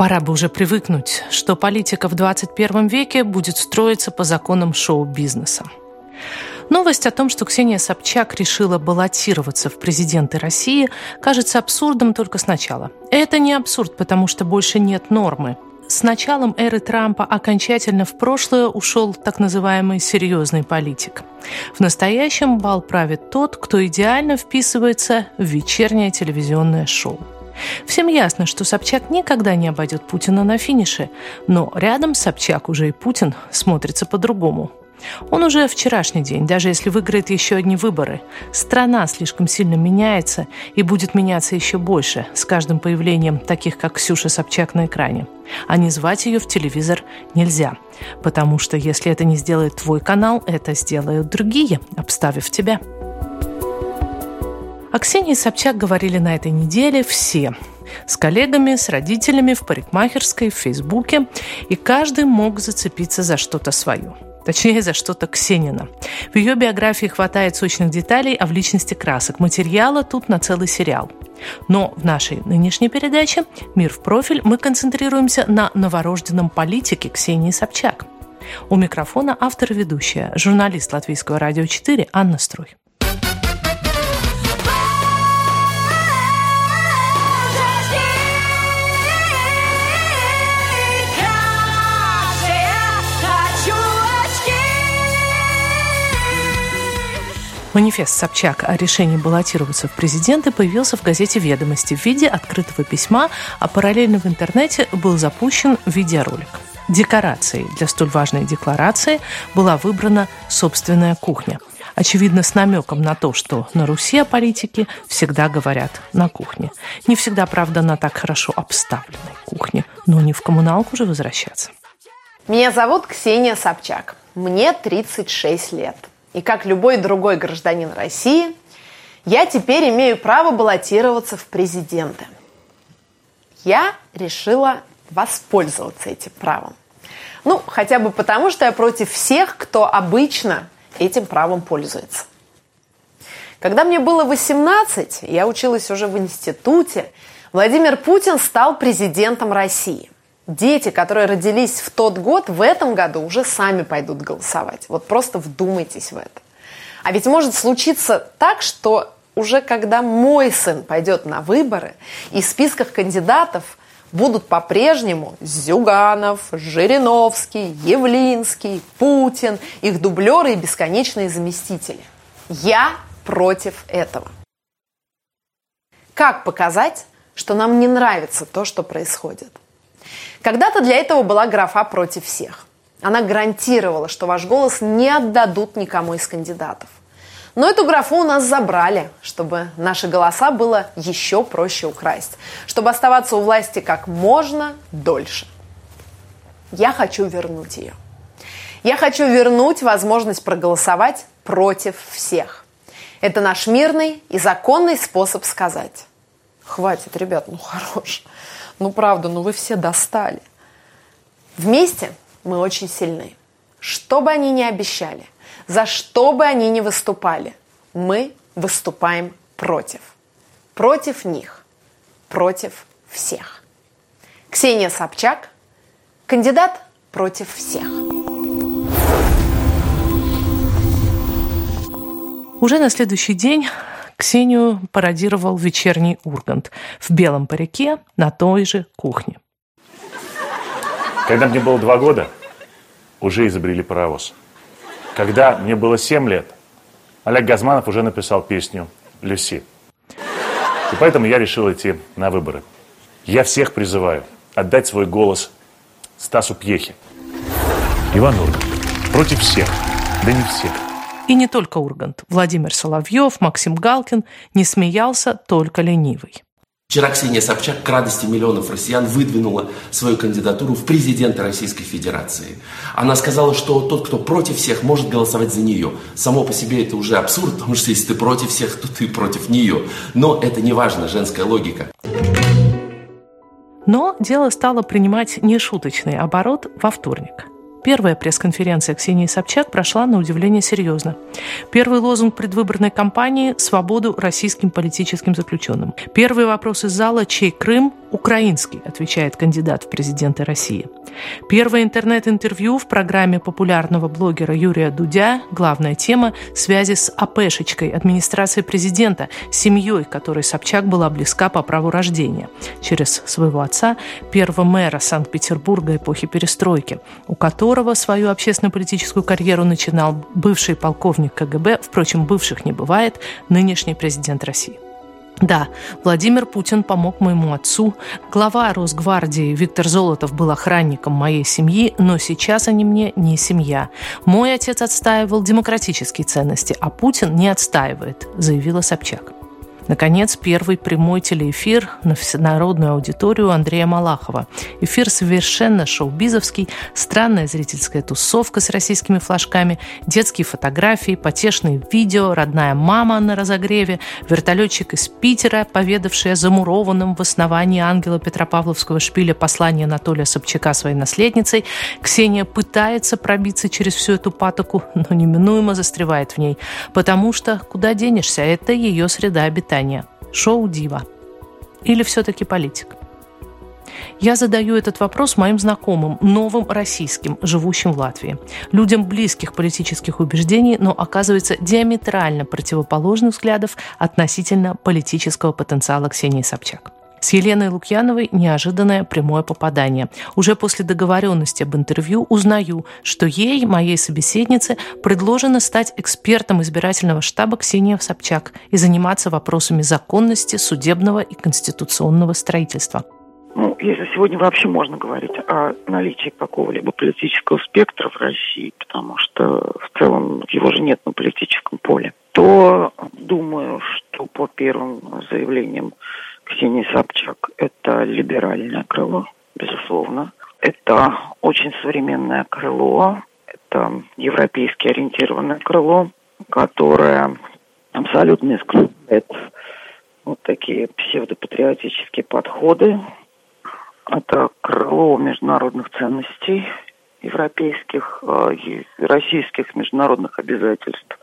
Пора бы уже привыкнуть, что политика в 21 веке будет строиться по законам шоу-бизнеса. Новость о том, что Ксения Собчак решила баллотироваться в президенты России, кажется абсурдом только сначала. Это не абсурд, потому что больше нет нормы. С началом эры Трампа окончательно в прошлое ушел так называемый серьезный политик. В настоящем бал правит тот, кто идеально вписывается в вечернее телевизионное шоу. Всем ясно, что Собчак никогда не обойдет Путина на финише, но рядом Собчак уже и Путин смотрится по-другому. Он уже вчерашний день, даже если выиграет еще одни выборы. Страна слишком сильно меняется и будет меняться еще больше с каждым появлением таких, как Ксюша Собчак на экране. А не звать ее в телевизор нельзя, потому что если это не сделает твой канал, это сделают другие, обставив тебя. О Ксении Собчак говорили на этой неделе все. С коллегами, с родителями, в парикмахерской, в Фейсбуке. И каждый мог зацепиться за что-то свое. Точнее, за что-то Ксенина. В ее биографии хватает сочных деталей, а в личности красок. Материала тут на целый сериал. Но в нашей нынешней передаче «Мир в профиль» мы концентрируемся на новорожденном политике Ксении Собчак. У микрофона автор и ведущая, журналист Латвийского радио 4 Анна Струй. Манифест Собчак о решении баллотироваться в президенты появился в газете «Ведомости» в виде открытого письма, а параллельно в интернете был запущен видеоролик. Декорацией для столь важной декларации была выбрана собственная кухня. Очевидно, с намеком на то, что на Руси о политике всегда говорят на кухне. Не всегда, правда, на так хорошо обставленной кухне, но не в коммуналку же возвращаться. Меня зовут Ксения Собчак. Мне 36 лет. И как любой другой гражданин России, я теперь имею право баллотироваться в президенты. Я решила воспользоваться этим правом. Ну, хотя бы потому, что я против всех, кто обычно этим правом пользуется. Когда мне было 18, я училась уже в институте, Владимир Путин стал президентом России – дети, которые родились в тот год, в этом году уже сами пойдут голосовать. Вот просто вдумайтесь в это. А ведь может случиться так, что уже когда мой сын пойдет на выборы, и в списках кандидатов будут по-прежнему Зюганов, Жириновский, Явлинский, Путин, их дублеры и бесконечные заместители. Я против этого. Как показать, что нам не нравится то, что происходит? Когда-то для этого была графа против всех. Она гарантировала, что ваш голос не отдадут никому из кандидатов. Но эту графу у нас забрали, чтобы наши голоса было еще проще украсть, чтобы оставаться у власти как можно дольше. Я хочу вернуть ее. Я хочу вернуть возможность проголосовать против всех. Это наш мирный и законный способ сказать. Хватит, ребят, ну хорош. Ну правда, ну вы все достали. Вместе мы очень сильны. Что бы они ни обещали, за что бы они ни выступали, мы выступаем против. Против них. Против всех. Ксения Собчак, кандидат против всех. Уже на следующий день Ксению пародировал вечерний Ургант в белом парике на той же кухне. Когда мне было два года, уже изобрели паровоз. Когда мне было семь лет, Олег Газманов уже написал песню «Люси». И поэтому я решил идти на выборы. Я всех призываю отдать свой голос Стасу Пьехе. Иван Ургант. Против всех. Да не всех И не только Ургант. Владимир Соловьев, Максим Галкин не смеялся только ленивый. Вчера Ксения Собчак к радости миллионов россиян выдвинула свою кандидатуру в президенты Российской Федерации. Она сказала, что тот, кто против всех, может голосовать за нее. Само по себе это уже абсурд, потому что если ты против всех, то ты против нее. Но это не важно, женская логика. Но дело стало принимать нешуточный оборот во вторник. Первая пресс-конференция Ксении Собчак прошла на удивление серьезно. Первый лозунг предвыборной кампании – «Свободу российским политическим заключенным». Первый вопрос из зала – «Чей Крым?» «Украинский», отвечает кандидат в президенты России. Первое интернет-интервью в программе популярного блогера Юрия Дудя. Главная тема – связи с АПшечкой, администрацией президента, семьей, которой Собчак была близка по праву рождения. Через своего отца, первого мэра Санкт-Петербурга эпохи перестройки, у которого свою общественно-политическую карьеру начинал бывший полковник КГБ, впрочем, бывших не бывает, нынешний президент России. Да, Владимир Путин помог моему отцу. Глава Росгвардии Виктор Золотов был охранником моей семьи, но сейчас они мне не семья. Мой отец отстаивал демократические ценности, а Путин не отстаивает, заявила Собчак. Наконец, первый прямой телеэфир на всенародную аудиторию Андрея Малахова. Эфир совершенно шоу-бизовский, странная зрительская тусовка с российскими флажками, детские фотографии, потешные видео, родная мама на разогреве, вертолетчик из Питера, поведавший о замурованном в основании ангела Петропавловского шпиля послание Анатолия Собчака своей наследницей. Ксения пытается пробиться через всю эту патоку, но неминуемо застревает в ней, потому что куда денешься, это ее среда обитания состояние? Шоу-дива? Или все-таки политик? Я задаю этот вопрос моим знакомым, новым российским, живущим в Латвии. Людям близких политических убеждений, но оказывается диаметрально противоположных взглядов относительно политического потенциала Ксении Собчак. С Еленой Лукьяновой неожиданное прямое попадание. Уже после договоренности об интервью узнаю, что ей, моей собеседнице, предложено стать экспертом избирательного штаба Ксения Собчак и заниматься вопросами законности судебного и конституционного строительства. Ну, если сегодня вообще можно говорить о наличии какого-либо политического спектра в России, потому что в целом его же нет на политическом поле, то думаю, что по первым заявлениям Ксении Собчак – это либеральное крыло, безусловно. Это очень современное крыло, это европейски ориентированное крыло, которое абсолютно исключает вот такие псевдопатриотические подходы. Это крыло международных ценностей европейских э, и российских международных обязательств.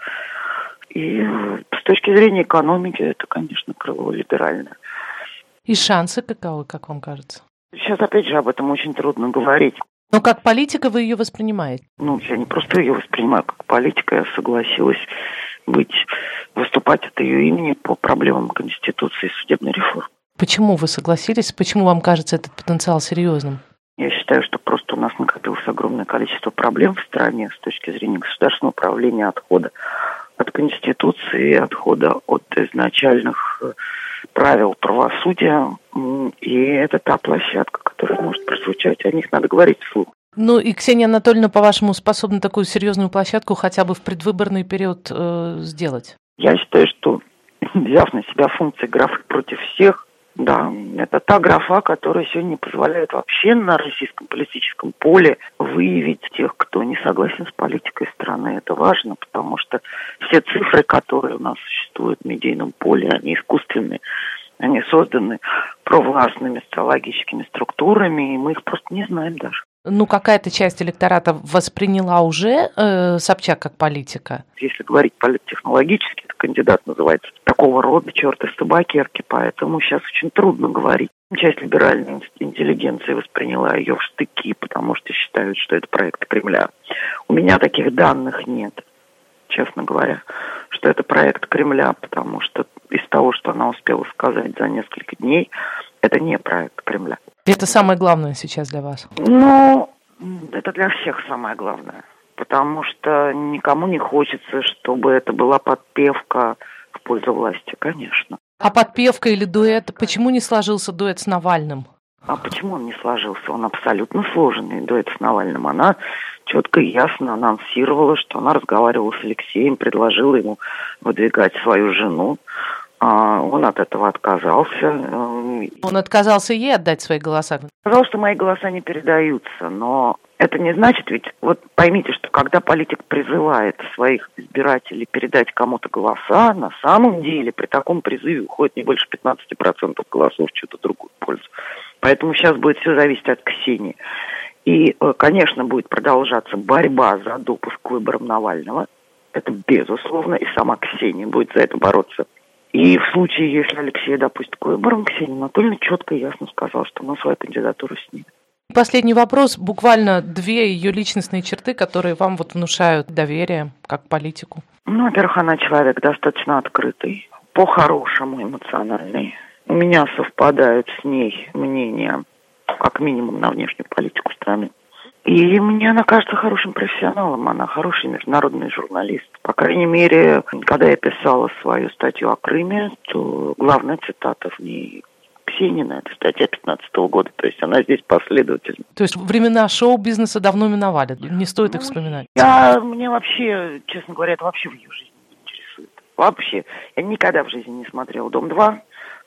И с точки зрения экономики это, конечно, крыло либеральное. И шансы каковы, как вам кажется? Сейчас, опять же, об этом очень трудно говорить. Но как политика вы ее воспринимаете? Ну, я не просто ее воспринимаю как политика, я согласилась быть, выступать от ее имени по проблемам Конституции и судебной реформы. Почему вы согласились? Почему вам кажется этот потенциал серьезным? Я считаю, что просто у нас накопилось огромное количество проблем в стране с точки зрения государственного управления, отхода от Конституции, отхода от изначальных э, правил правосудия, и это та площадка, которая может прозвучать, о них надо говорить вслух. Ну и Ксения Анатольевна, по-вашему, способна такую серьезную площадку хотя бы в предвыборный период э, сделать? Я считаю, что взяв на себя функции графы против всех, да, это та графа, которая сегодня не позволяет вообще на российском политическом поле выявить тех, кто не согласен с политикой страны. Это важно, потому что все цифры, которые у нас существуют в медийном поле, они искусственные. Они созданы провластными астрологическими структурами, и мы их просто не знаем даже ну, какая-то часть электората восприняла уже э, Собчак как политика? Если говорить политтехнологически, то кандидат называется такого рода черт из табакерки, поэтому сейчас очень трудно говорить. Часть либеральной интеллигенции восприняла ее в штыки, потому что считают, что это проект Кремля. У меня таких данных нет, честно говоря, что это проект Кремля, потому что из того, что она успела сказать за несколько дней, это не проект Кремля. Это самое главное сейчас для вас? Ну, это для всех самое главное. Потому что никому не хочется, чтобы это была подпевка в пользу власти, конечно. А подпевка или дуэт? Почему не сложился дуэт с Навальным? А почему он не сложился? Он абсолютно сложенный. Дуэт с Навальным. Она четко и ясно анонсировала, что она разговаривала с Алексеем, предложила ему выдвигать свою жену. А он от этого отказался. Он отказался ей отдать свои голоса? Сказал, что мои голоса не передаются, но это не значит, ведь вот поймите, что когда политик призывает своих избирателей передать кому-то голоса, на самом деле при таком призыве уходит не больше 15% голосов в чью-то другую пользу. Поэтому сейчас будет все зависеть от Ксении. И, э, конечно, будет продолжаться борьба за допуск к выборам Навального. Это безусловно, и сама Ксения будет за это бороться. И в случае, если Алексей допустит к выборам, Ксения Анатольевна четко и ясно сказала, что мы свою кандидатуру снимем. Последний вопрос. Буквально две ее личностные черты, которые вам вот внушают доверие как политику. Ну, во-первых, она человек достаточно открытый, по-хорошему эмоциональный. У меня совпадают с ней мнения, как минимум, на внешнюю политику страны. И мне она кажется хорошим профессионалом, она хороший международный журналист. По крайней мере, когда я писала свою статью о Крыме, то главная цитата в ней Ксенина, это статья 15 года, то есть она здесь последовательна. То есть времена шоу-бизнеса давно миновали, не стоит их ну, вспоминать? Я, мне вообще, честно говоря, это вообще в ее жизни не интересует. Вообще. Я никогда в жизни не смотрела «Дом-2»,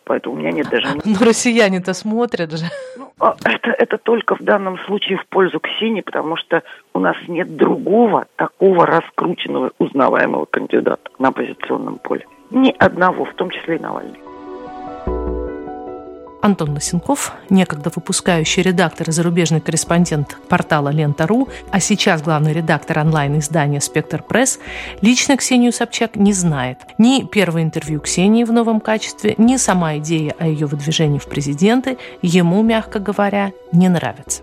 поэтому у меня нет даже... Ну, россияне-то смотрят же. Ну, это, это только в данном случае в пользу Ксении, потому что у нас нет другого такого раскрученного, узнаваемого кандидата на оппозиционном поле. Ни одного, в том числе и Навальный. Антон Лосенков, некогда выпускающий редактор и зарубежный корреспондент портала Лента.ру, а сейчас главный редактор онлайн-издания «Спектр Пресс», лично Ксению Собчак не знает. Ни первое интервью Ксении в новом качестве, ни сама идея о ее выдвижении в президенты ему, мягко говоря, не нравится.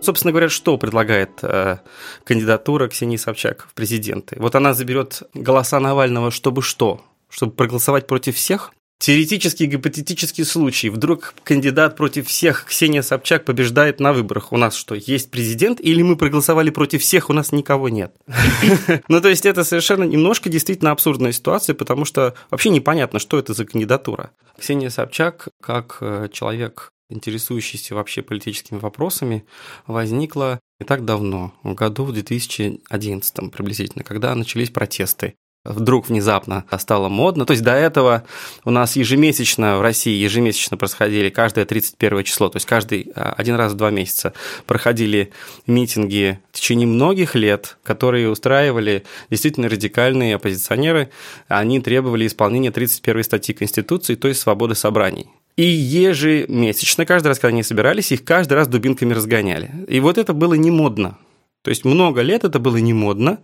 Собственно говоря, что предлагает э, кандидатура Ксении Собчак в президенты? Вот она заберет голоса Навального, чтобы что? Чтобы проголосовать против всех? Теоретический гипотетический случай. Вдруг кандидат против всех, Ксения Собчак, побеждает на выборах. У нас что, есть президент? Или мы проголосовали против всех, у нас никого нет? Ну, то есть, это совершенно немножко действительно абсурдная ситуация, потому что вообще непонятно, что это за кандидатура. Ксения Собчак, как э, человек, интересующийся вообще политическими вопросами, возникла не так давно, в году в 2011 приблизительно, когда начались протесты вдруг внезапно стало модно. То есть до этого у нас ежемесячно в России ежемесячно происходили каждое 31 число, то есть каждый а, один раз в два месяца проходили митинги в течение многих лет, которые устраивали действительно радикальные оппозиционеры. Они требовали исполнения 31 статьи Конституции, то есть свободы собраний. И ежемесячно, каждый раз, когда они собирались, их каждый раз дубинками разгоняли. И вот это было не модно. То есть много лет это было не модно,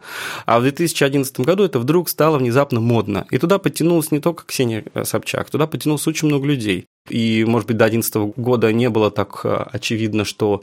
а в 2011 году это вдруг стало внезапно модно. И туда подтянулась не только Ксения Собчак, туда подтянулось очень много людей. И, может быть, до 2011 года не было так э, очевидно, что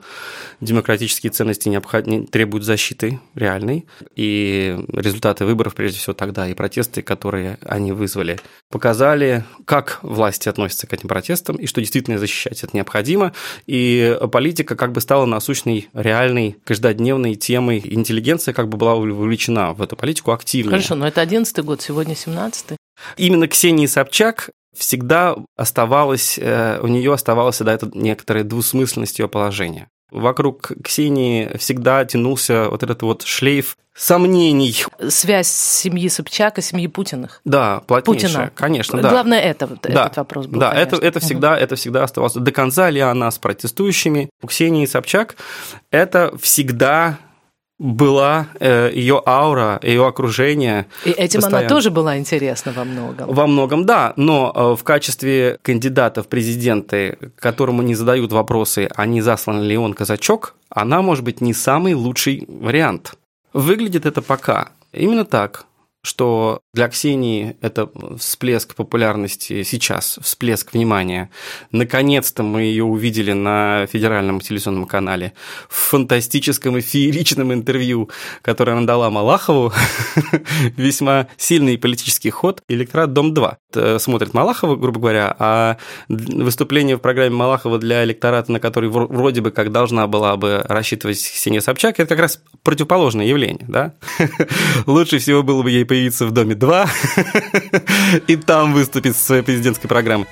демократические ценности необход... требуют защиты реальной. И результаты выборов, прежде всего тогда, и протесты, которые они вызвали, показали, как власти относятся к этим протестам, и что действительно защищать это необходимо. И политика как бы стала насущной, реальной, каждодневной темой. Интеллигенция как бы была вовлечена в эту политику активно. Хорошо, но это 11 год, сегодня 17 Именно Ксении Собчак всегда оставалось, э, у нее оставалась да, эта некоторая двусмысленность ее положения. Вокруг Ксении всегда тянулся вот этот вот шлейф сомнений. Связь семьи Собчак и семьи Путиных. Да, плотнейшая, Путина. конечно. Да. Главное это, да. этот вопрос был, Да, конечно. это, это, всегда, это всегда оставалось. До конца ли она с протестующими? У Ксении Собчак это всегда была э, ее аура, ее окружение. И этим постоянно. она тоже была интересна во многом. Во многом, да, но э, в качестве кандидата в президенты, которому не задают вопросы, а не заслан ли он казачок, она может быть не самый лучший вариант. Выглядит это пока именно так что для Ксении это всплеск популярности сейчас, всплеск внимания. Наконец-то мы ее увидели на федеральном телевизионном канале в фантастическом и фееричном интервью, которое она дала Малахову. Весьма сильный политический ход. Электорат Дом-2 э, смотрит Малахова, грубо говоря, а выступление в программе Малахова для электората, на который вроде бы как должна была бы рассчитывать Ксения Собчак, это как раз противоположное явление. Да? Лучше всего было бы ей появиться в Доме 2 и там выступить со своей президентской программой.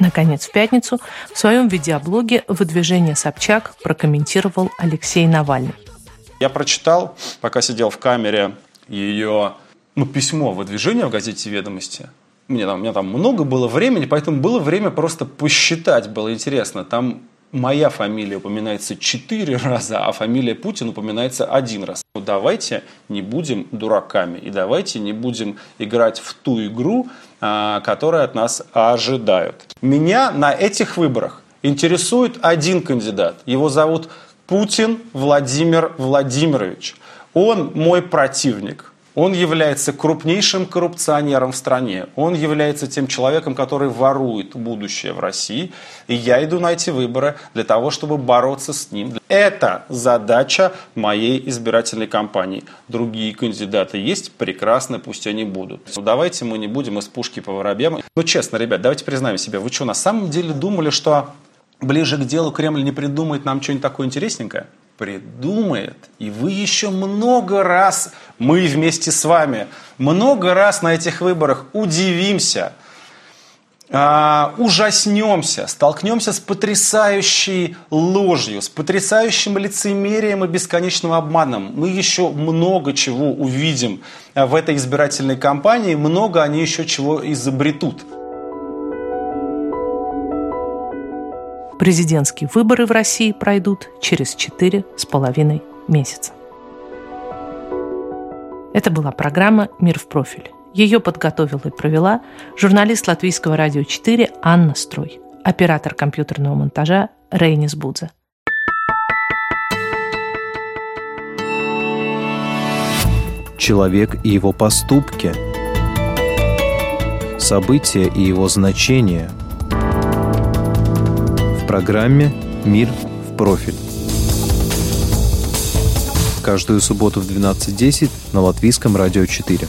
Наконец, в пятницу в своем видеоблоге «Выдвижение Собчак» прокомментировал Алексей Навальный. Я прочитал, пока сидел в камере, ее ну, письмо выдвижения в газете «Ведомости». У меня, там, у меня там много было времени, поэтому было время просто посчитать, было интересно. Там моя фамилия упоминается четыре раза, а фамилия Путин упоминается один раз. Ну, давайте не будем дураками и давайте не будем играть в ту игру, а, которую от нас ожидают. Меня на этих выборах интересует один кандидат. Его зовут Путин Владимир Владимирович. Он мой противник. Он является крупнейшим коррупционером в стране. Он является тем человеком, который ворует будущее в России. И я иду на эти выборы для того, чтобы бороться с ним. Это задача моей избирательной кампании. Другие кандидаты есть, прекрасно, пусть они будут. Но давайте мы не будем из пушки по воробьям. Ну, честно, ребят, давайте признаем себе, вы что, на самом деле думали, что ближе к делу Кремль не придумает нам что-нибудь такое интересненькое? Придумает, и вы еще много раз, мы вместе с вами, много раз на этих выборах удивимся, а, ужаснемся, столкнемся с потрясающей ложью, с потрясающим лицемерием и бесконечным обманом. Мы еще много чего увидим в этой избирательной кампании, много они еще чего изобретут. Президентские выборы в России пройдут через четыре с половиной месяца. Это была программа «Мир в профиль». Ее подготовила и провела журналист Латвийского радио 4 Анна Строй, оператор компьютерного монтажа Рейнис Будзе. Человек и его поступки. События и его значения – программе «Мир в профиль». Каждую субботу в 12.10 на Латвийском радио 4.